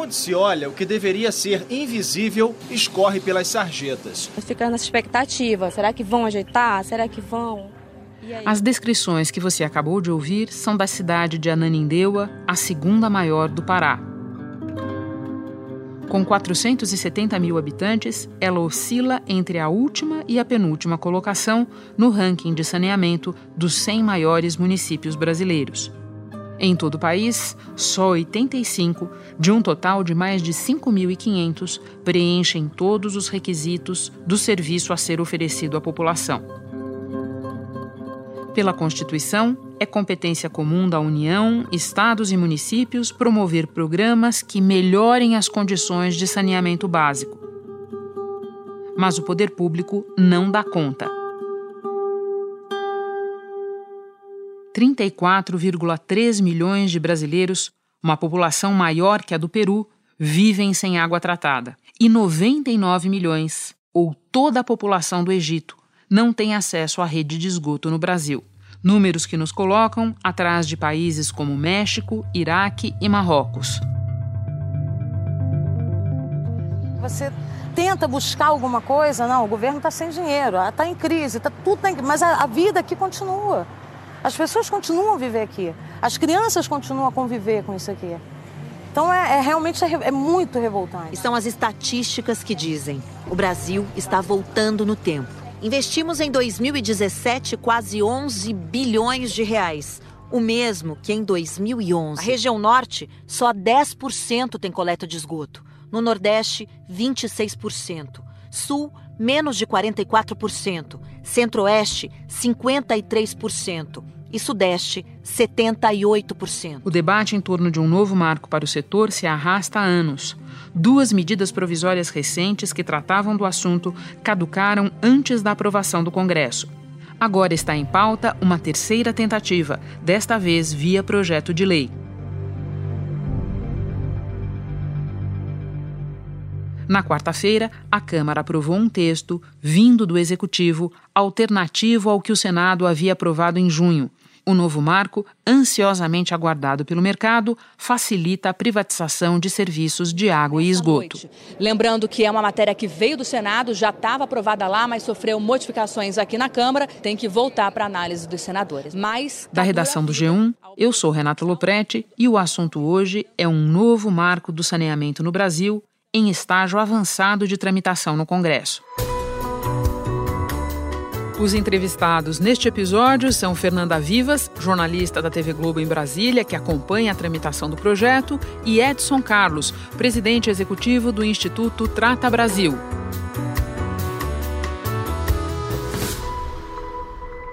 onde se olha, o que deveria ser invisível escorre pelas sarjetas. Fica nessa expectativa: será que vão ajeitar? Será que vão? As descrições que você acabou de ouvir são da cidade de Ananindeua, a segunda maior do Pará. Com 470 mil habitantes, ela oscila entre a última e a penúltima colocação no ranking de saneamento dos 100 maiores municípios brasileiros. Em todo o país, só 85, de um total de mais de 5.500, preenchem todos os requisitos do serviço a ser oferecido à população. Pela Constituição, é competência comum da União, estados e municípios promover programas que melhorem as condições de saneamento básico. Mas o poder público não dá conta. 34,3 milhões de brasileiros, uma população maior que a do Peru, vivem sem água tratada. E 99 milhões, ou toda a população do Egito, não tem acesso à rede de esgoto no Brasil. Números que nos colocam atrás de países como México, Iraque e Marrocos. Você tenta buscar alguma coisa, não, o governo está sem dinheiro, está em crise, está tudo em... mas a, a vida aqui continua. As pessoas continuam a viver aqui. As crianças continuam a conviver com isso aqui. Então é, é realmente é, é, muito revoltante. E são as estatísticas que dizem: o Brasil está voltando no tempo. Investimos em 2017 quase 11 bilhões de reais, o mesmo que em 2011. A região norte, só 10% tem coleta de esgoto. No Nordeste, 26%. Sul, menos de 44%, Centro-Oeste, 53% e Sudeste, 78%. O debate em torno de um novo marco para o setor se arrasta há anos. Duas medidas provisórias recentes que tratavam do assunto caducaram antes da aprovação do Congresso. Agora está em pauta uma terceira tentativa, desta vez via projeto de lei. Na quarta-feira, a Câmara aprovou um texto, vindo do Executivo, alternativo ao que o Senado havia aprovado em junho. O novo marco, ansiosamente aguardado pelo mercado, facilita a privatização de serviços de água e esgoto. Lembrando que é uma matéria que veio do Senado, já estava aprovada lá, mas sofreu modificações aqui na Câmara, tem que voltar para análise dos senadores. Mas da redação do G1, eu sou Renato Loprete e o assunto hoje é um novo marco do saneamento no Brasil em estágio avançado de tramitação no Congresso. Os entrevistados neste episódio são Fernanda Vivas, jornalista da TV Globo em Brasília, que acompanha a tramitação do projeto, e Edson Carlos, presidente executivo do Instituto Trata Brasil.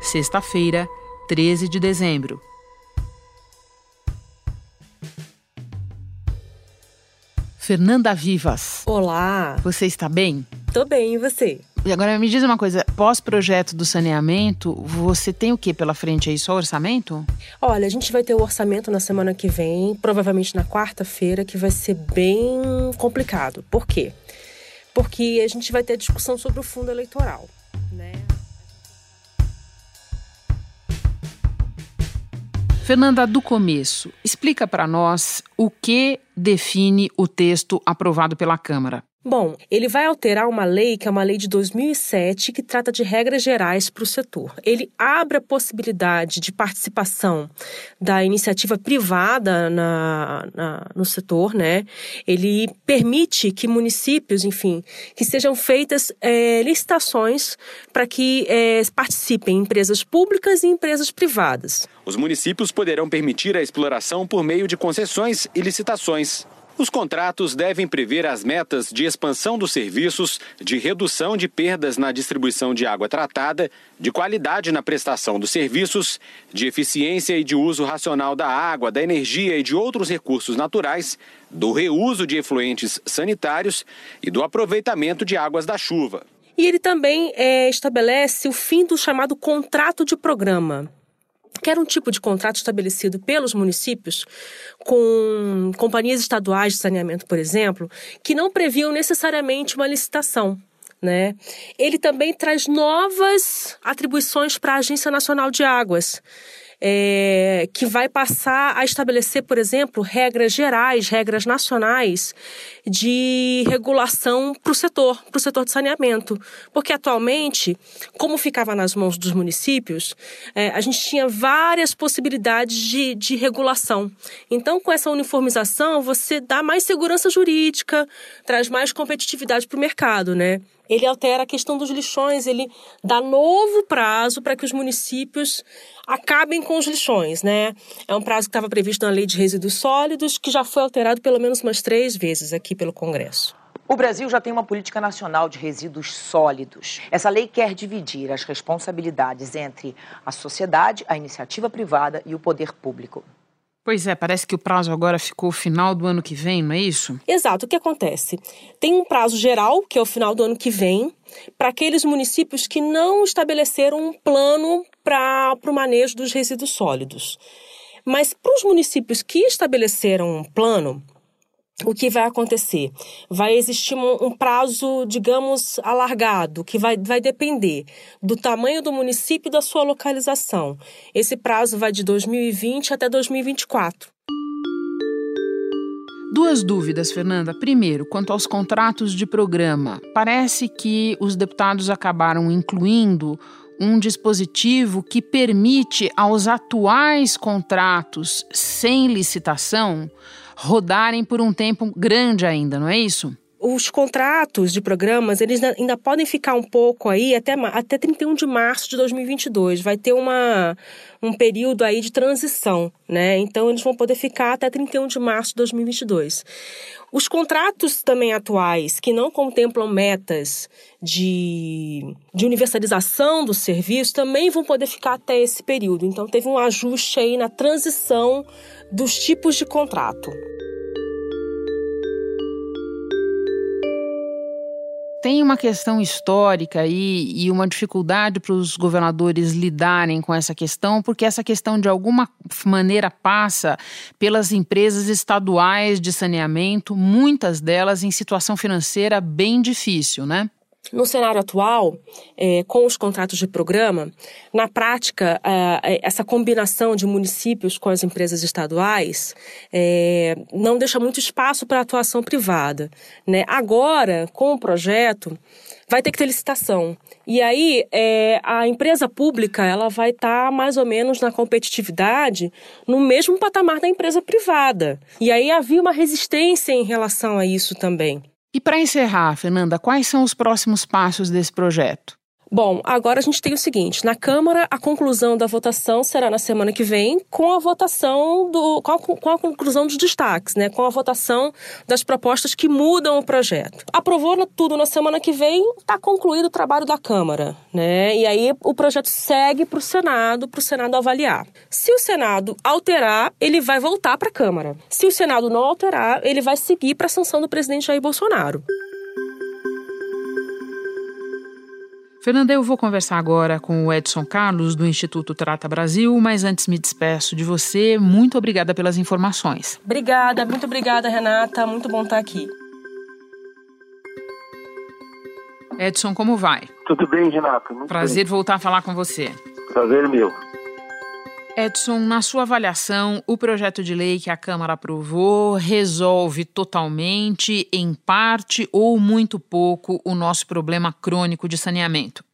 Sexta-feira, 13 de dezembro. Fernanda Vivas. Olá. Você está bem? Tô bem, e você? E agora me diz uma coisa, pós-projeto do saneamento, você tem o que pela frente aí? Só orçamento? Olha, a gente vai ter o orçamento na semana que vem, provavelmente na quarta-feira, que vai ser bem complicado. Por quê? Porque a gente vai ter discussão sobre o fundo eleitoral, né? Fernanda, do começo, explica para nós o que define o texto aprovado pela Câmara. Bom, ele vai alterar uma lei que é uma lei de 2007 que trata de regras gerais para o setor. Ele abre a possibilidade de participação da iniciativa privada na, na, no setor, né? Ele permite que municípios, enfim, que sejam feitas é, licitações para que é, participem empresas públicas e empresas privadas. Os municípios poderão permitir a exploração por meio de concessões e licitações. Os contratos devem prever as metas de expansão dos serviços, de redução de perdas na distribuição de água tratada, de qualidade na prestação dos serviços, de eficiência e de uso racional da água, da energia e de outros recursos naturais, do reuso de efluentes sanitários e do aproveitamento de águas da chuva. E ele também é, estabelece o fim do chamado contrato de programa que era um tipo de contrato estabelecido pelos municípios com companhias estaduais de saneamento, por exemplo, que não previam necessariamente uma licitação. Né? Ele também traz novas atribuições para a Agência Nacional de Águas. É, que vai passar a estabelecer, por exemplo, regras gerais, regras nacionais de regulação para o setor, para o setor de saneamento. Porque atualmente, como ficava nas mãos dos municípios, é, a gente tinha várias possibilidades de, de regulação. Então, com essa uniformização, você dá mais segurança jurídica, traz mais competitividade para o mercado, né? Ele altera a questão dos lixões, ele dá novo prazo para que os municípios acabem com os lixões, né? É um prazo que estava previsto na Lei de Resíduos Sólidos, que já foi alterado pelo menos umas três vezes aqui pelo Congresso. O Brasil já tem uma política nacional de resíduos sólidos. Essa lei quer dividir as responsabilidades entre a sociedade, a iniciativa privada e o poder público. Pois é, parece que o prazo agora ficou final do ano que vem, não é isso? Exato. O que acontece? Tem um prazo geral, que é o final do ano que vem, para aqueles municípios que não estabeleceram um plano para o manejo dos resíduos sólidos. Mas para os municípios que estabeleceram um plano, o que vai acontecer? Vai existir um, prazo, digamos, alargado, que vai, vai depender do tamanho do município e da sua localização. Esse prazo vai de 2020 até 2024. Duas dúvidas, Fernanda. Primeiro, quanto aos contratos de programa, parece que os deputados acabaram incluindo um dispositivo que permite aos atuais contratos sem licitação rodarem por um tempo grande ainda, não é isso? Os contratos de programas, eles ainda podem ficar um pouco aí até, até 31 de março de 2022. Vai ter uma, um período aí de transição, né? Então, eles vão poder ficar até 31 de março de 2022. Os contratos também atuais, que não contemplam metas de, de universalização do serviço, também vão poder ficar até esse período. Então, teve um ajuste aí na transição dos tipos de contrato. Tem uma questão histórica aí e uma dificuldade para os governadores lidarem com essa questão, porque essa questão de alguma maneira passa pelas empresas estaduais de saneamento, muitas delas em situação financeira bem difícil, né? No cenário atual, é, com os contratos de programa, na prática, essa combinação de municípios com as empresas estaduais é, não deixa muito espaço para a atuação privada. Né? Agora, com o projeto, vai ter que ter licitação. E aí, é, a empresa pública ela vai estar tá mais ou menos na competitividade no mesmo patamar da empresa privada. E aí havia uma resistência em relação a isso também. E para encerrar, Fernanda, quais são os próximos passos desse projeto? Bom, agora a gente tem o seguinte: na Câmara, a conclusão da votação será na semana que vem, com a votação do. com a, com a conclusão dos destaques, né? Com a votação das propostas que mudam o projeto. Aprovou tudo na semana que vem, está concluído o trabalho da Câmara, né? E aí o projeto segue para o Senado, para o Senado avaliar. Se o Senado alterar, ele vai voltar para a Câmara. Se o Senado não alterar, ele vai seguir para a sanção do presidente Jair Bolsonaro. Fernanda, eu vou conversar agora com o Edson Carlos, do Instituto Trata Brasil, mas antes me despeço de você. Muito obrigada pelas informações. Obrigada, muito obrigada, Renata. Muito bom estar aqui. Edson, como vai? Tudo bem, Renata. Muito Prazer bem. voltar a falar com você. Prazer meu. Edson, na sua avaliação, o projeto de lei que a Câmara aprovou resolve totalmente, em parte ou muito pouco, o nosso problema crônico de saneamento?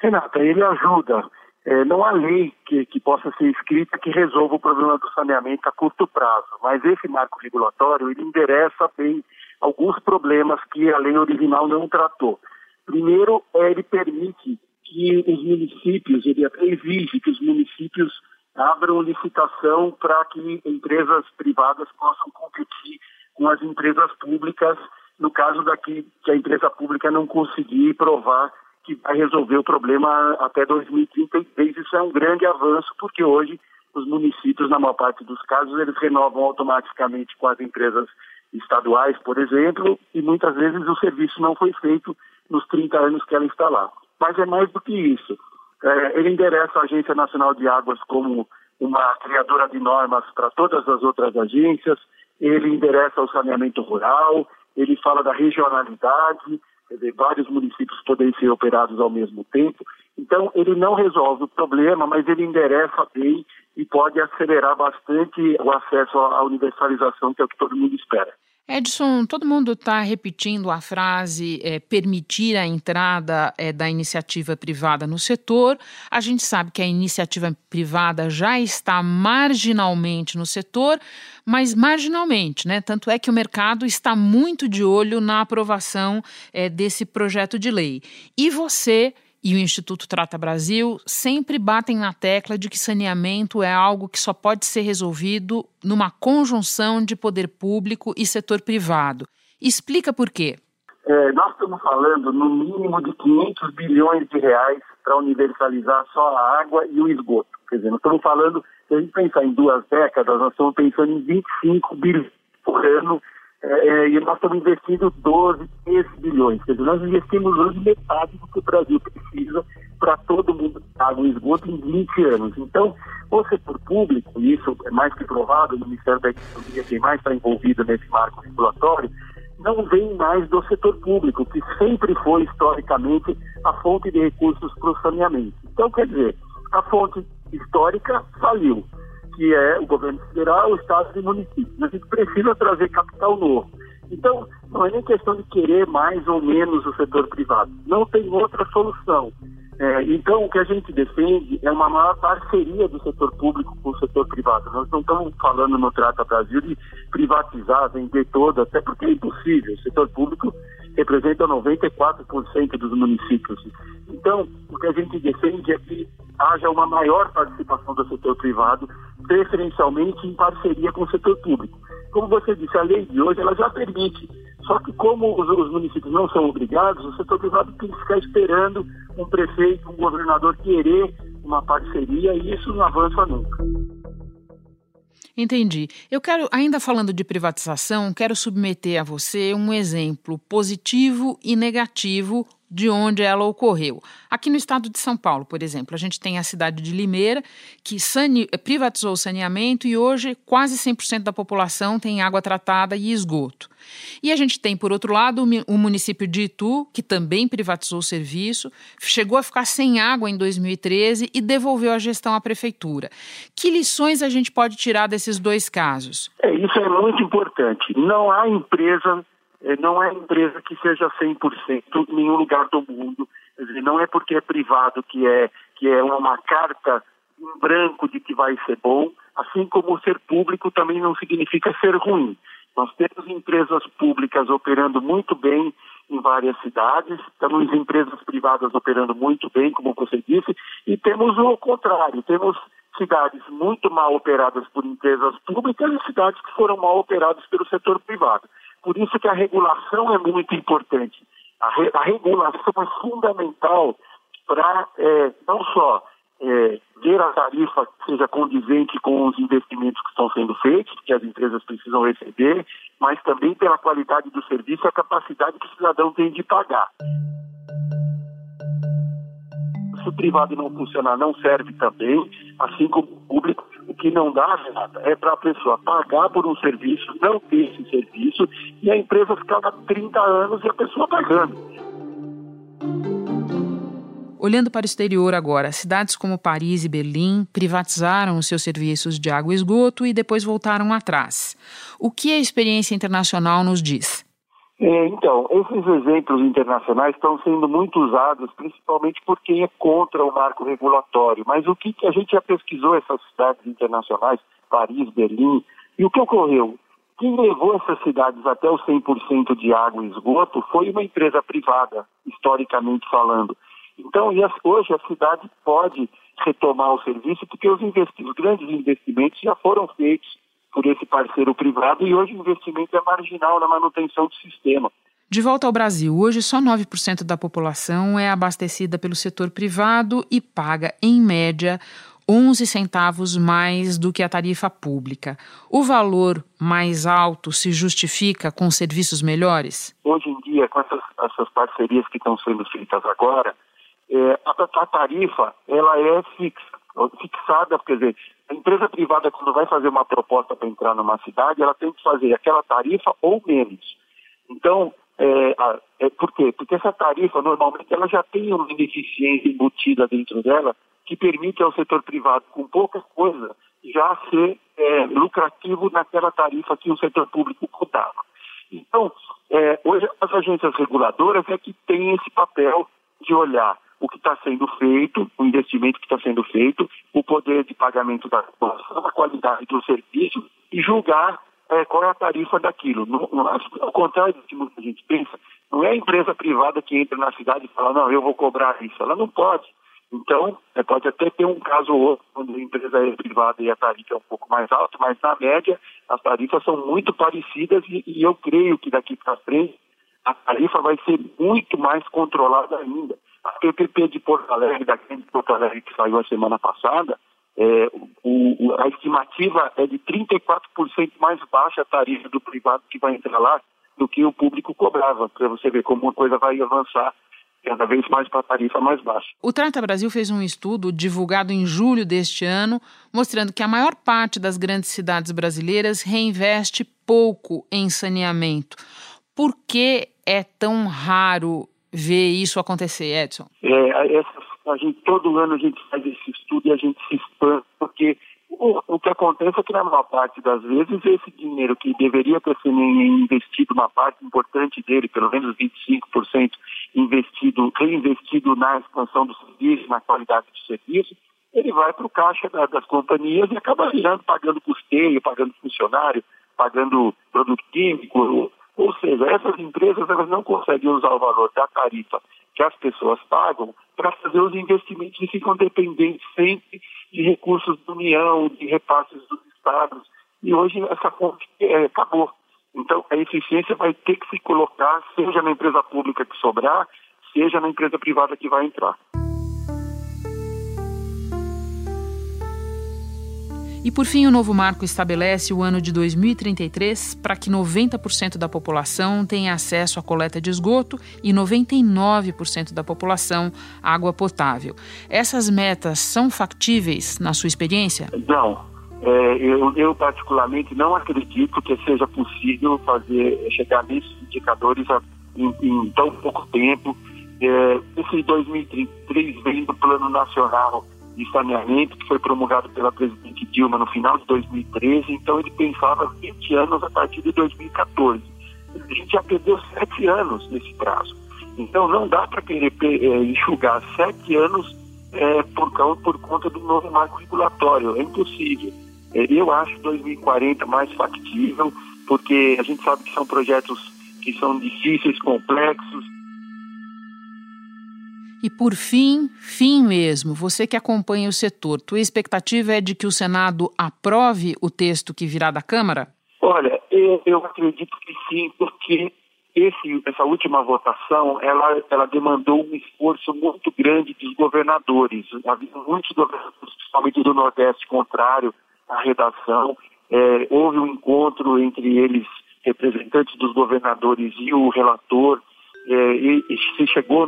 Renata, ele ajuda. É, não há lei que, que possa ser escrita que resolva o problema do saneamento a curto prazo, mas esse marco regulatório ele endereça bem alguns problemas que a lei original não tratou. Primeiro, é, ele permite que os municípios, ele até exige que os municípios abram licitação para que empresas privadas possam competir com as empresas públicas, no caso daqui que a empresa pública não conseguir provar que vai resolver o problema até 2033. Isso é um grande avanço, porque hoje os municípios, na maior parte dos casos, eles renovam automaticamente com as empresas estaduais, por exemplo, e muitas vezes o serviço não foi feito nos 30 anos que ela está lá. Mas é mais do que isso. É, ele endereça a Agência Nacional de Águas como uma criadora de normas para todas as outras agências, ele endereça o saneamento rural, ele fala da regionalidade, de vários municípios poderem ser operados ao mesmo tempo. Então, ele não resolve o problema, mas ele endereça bem e pode acelerar bastante o acesso à universalização, que é o que todo mundo espera. Edson, todo mundo está repetindo a frase é, permitir a entrada é, da iniciativa privada no setor. A gente sabe que a iniciativa privada já está marginalmente no setor, mas marginalmente, né? Tanto é que o mercado está muito de olho na aprovação é, desse projeto de lei. E você e o Instituto Trata Brasil sempre batem na tecla de que saneamento é algo que só pode ser resolvido numa conjunção de poder público e setor privado. Explica por quê. É, nós estamos falando no mínimo de 500 bilhões de reais para universalizar só a água e o esgoto. Quer dizer, nós estamos falando, se a gente pensar em duas décadas, nós estamos pensando em 25 bilhões por ano é, é, e nós estamos investindo 12, 13 bilhões. Quer dizer, nós investimos hoje metade do que o Brasil precisa para todo mundo água e esgoto em 20 anos. Então, o setor público, e isso é mais que provado, o Ministério da Economia, quem mais está envolvido nesse marco regulatório, não vem mais do setor público, que sempre foi, historicamente, a fonte de recursos para o saneamento. Então, quer dizer, a fonte histórica faliu que é o governo federal, o estado e o município. A gente precisa trazer capital novo. Então, não é nem questão de querer mais ou menos o setor privado. Não tem outra solução. É, então, o que a gente defende é uma maior parceria do setor público com o setor privado. Nós não estamos falando no Trata Brasil de privatizar, vender todo, até porque é impossível. O setor público representa 94% dos municípios. Então, o que a gente defende é que haja uma maior participação do setor privado, preferencialmente em parceria com o setor público. Como você disse, a lei de hoje ela já permite, só que como os, os municípios não são obrigados, o setor privado tem que ficar esperando um prefeito, um governador querer uma parceria e isso não avança nunca. Entendi. Eu quero, ainda falando de privatização, quero submeter a você um exemplo positivo e negativo de onde ela ocorreu. Aqui no estado de São Paulo, por exemplo, a gente tem a cidade de Limeira, que sane... privatizou o saneamento e hoje quase 100% da população tem água tratada e esgoto. E a gente tem, por outro lado, o município de Itu, que também privatizou o serviço, chegou a ficar sem água em 2013 e devolveu a gestão à prefeitura. Que lições a gente pode tirar desses dois casos? É, isso é muito importante. Não há empresa é, não é empresa que seja 100% em nenhum lugar do mundo. Não é porque é privado que é, que é uma carta em branco de que vai ser bom, assim como ser público também não significa ser ruim. Nós temos empresas públicas operando muito bem em várias cidades, temos empresas privadas operando muito bem, como você disse, e temos o contrário, temos cidades muito mal operadas por empresas públicas e cidades que foram mal operadas pelo setor privado. Por isso que a regulação é muito importante. A, re, a regulação é fundamental para é, não só é, ver a tarifa que seja condizente com os investimentos que estão sendo feitos, que as empresas precisam receber, mas também pela qualidade do serviço e a capacidade que o cidadão tem de pagar. Se o privado não funcionar, não serve também, assim como o público o que não dá, Renata, é para a pessoa pagar por um serviço, não ter esse serviço, e a empresa ficar há 30 anos e a pessoa pagando. Olhando para o exterior agora, cidades como Paris e Berlim privatizaram os seus serviços de água e esgoto e depois voltaram atrás. O que a experiência internacional nos diz? É, então, esses exemplos internacionais estão sendo muito usados, principalmente por quem é contra o marco regulatório. Mas o que, que a gente já pesquisou essas cidades internacionais, Paris, Berlim, e o que ocorreu? Quem levou essas cidades até os 100% de água e esgoto foi uma empresa privada, historicamente falando. Então, hoje a cidade pode retomar o serviço porque os, os grandes investimentos já foram feitos por esse parceiro privado e hoje o investimento é marginal na manutenção do sistema. De volta ao Brasil, hoje só 9% da população é abastecida pelo setor privado e paga, em média, 11 centavos mais do que a tarifa pública. O valor mais alto se justifica com serviços melhores? Hoje em dia, com essas, essas parcerias que estão sendo feitas agora, é, a, a, tarifa ela é fixa, fixada, quer dizer, a empresa privada, quando vai fazer uma proposta para entrar numa cidade, ela tem que fazer aquela tarifa ou menos. Então, é, é, por quê? Porque essa tarifa, normalmente, ela já tem uma ineficiência embutida dentro dela que permite ao setor privado, com pouca coisa, já ser é, lucrativo naquela tarifa que o setor público contava. Então, é, hoje as agências reguladoras é que têm esse papel de olhar o que está sendo feito, o investimento que está sendo feito, o poder de pagamento da população, a qualidade do serviço e julgar é, qual é a tarifa daquilo. Ao contrário do que muita gente pensa, não é a empresa privada que entra na cidade e fala, não, eu vou cobrar isso. Ela não pode. Então, é, pode até ter um caso ou outro, quando a empresa é privada e a tarifa é um pouco mais alta, mas na média as tarifas são muito parecidas e, e eu creio que daqui para frente a tarifa vai ser muito mais controlada ainda. A PPP de Porto Alegre, da grande Porto Alegre que saiu a semana passada, é, o, a estimativa é de 34% mais baixa a tarifa do privado que vai entrar lá do que o público cobrava, para você ver como uma coisa vai avançar cada vez mais para a tarifa mais baixa. O Trata Brasil fez um estudo divulgado em julho deste ano, mostrando que a maior parte das grandes cidades brasileiras reinveste pouco em saneamento. Por que é tão raro ver isso acontecer, Edson? É, essa, a gente, todo ano a gente faz esse estudo e a gente se espanta, porque o, o, que acontece é que na maior parte das vezes esse dinheiro que deveria ter sido investido, uma parte importante dele, pelo menos 25%, investido, reinvestido na expansão do serviço, na qualidade do serviço, ele vai para o caixa da, das companhias e acaba virando, pagando custeio, pagando funcionário, pagando produto químico. Ou seja, essas empresas elas não conseguem usar o valor da tarifa que as pessoas pagam para fazer os investimentos e ficam dependentes sempre de recursos da União, de repasses dos estados. E hoje essa fonte é, acabou. Então, a eficiência vai ter que se colocar, seja na empresa pública que sobrar, seja na empresa privada que vai entrar. E por fim, o novo marco estabelece o ano de 2033 para que 90% da população tenha acesso à coleta de esgoto e 99% da população água potável. Essas metas são factíveis na sua experiência? Não. É, eu, eu, particularmente não acredito que seja possível fazer chegar nesses indicadores em, em tão pouco tempo. É, esse 2033 vem do Plano Nacional de Saneamento, que foi promulgado pela presidente Dilma no final de 2013, então ele pensava 20 anos a partir de 2014. A gente já perdeu sete anos nesse prazo. Então não dá para querer é, enxugar sete anos é, por, por conta do novo marco regulatório. É impossível. É, eu acho 2040 mais factível, porque a gente sabe que são projetos que são difíceis, complexos. E por fim, fim mesmo, você que acompanha o setor, tua expectativa é de que o Senado aprove o texto que virá da Câmara? Olha, eu, eu acredito que sim, porque esse, essa última votação, ela, ela demandou um esforço muito grande dos governadores. Havia muitos governadores, principalmente do Nordeste, contrário a redação. É, houve um encontro entre eles, representantes dos governadores e o relator, é, e, e, se chegou,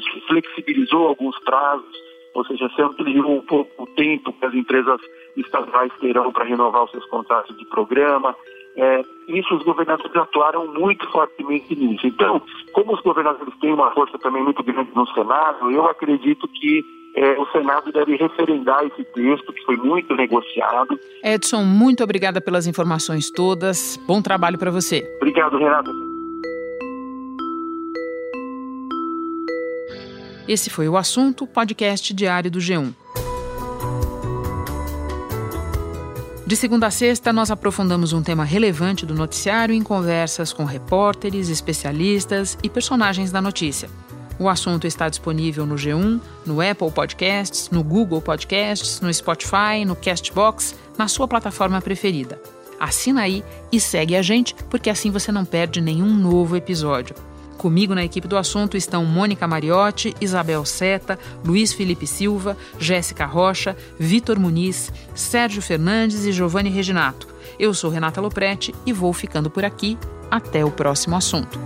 se flexibilizou alguns prazos, ou seja, se ampliou um pouco o tempo que as empresas estaduais terão para renovar os seus contratos de programa. É, isso os governadores atuaram muito fortemente nisso. Então, como os governadores têm uma força também muito grande no Senado, eu acredito que é, o Senado deve referendar esse texto, que foi muito negociado. Edson, muito obrigada pelas informações todas. Bom trabalho para você. Obrigado, Renato. Esse foi o assunto podcast diário do G1. De segunda a sexta, nós aprofundamos um tema relevante do noticiário em conversas com repórteres, especialistas e personagens da notícia. O assunto está disponível no G1, no Apple Podcasts, no Google Podcasts, no Spotify, no Castbox, na sua plataforma preferida. Assina aí e segue a gente, porque assim você não perde nenhum novo episódio. Comigo na equipe do assunto estão Mônica Mariotti, Isabel Seta, Luiz Felipe Silva, Jéssica Rocha, Vitor Muniz, Sérgio Fernandes e Giovanni Reginato. Eu sou Renata Loprete e vou ficando por aqui. Até o próximo assunto.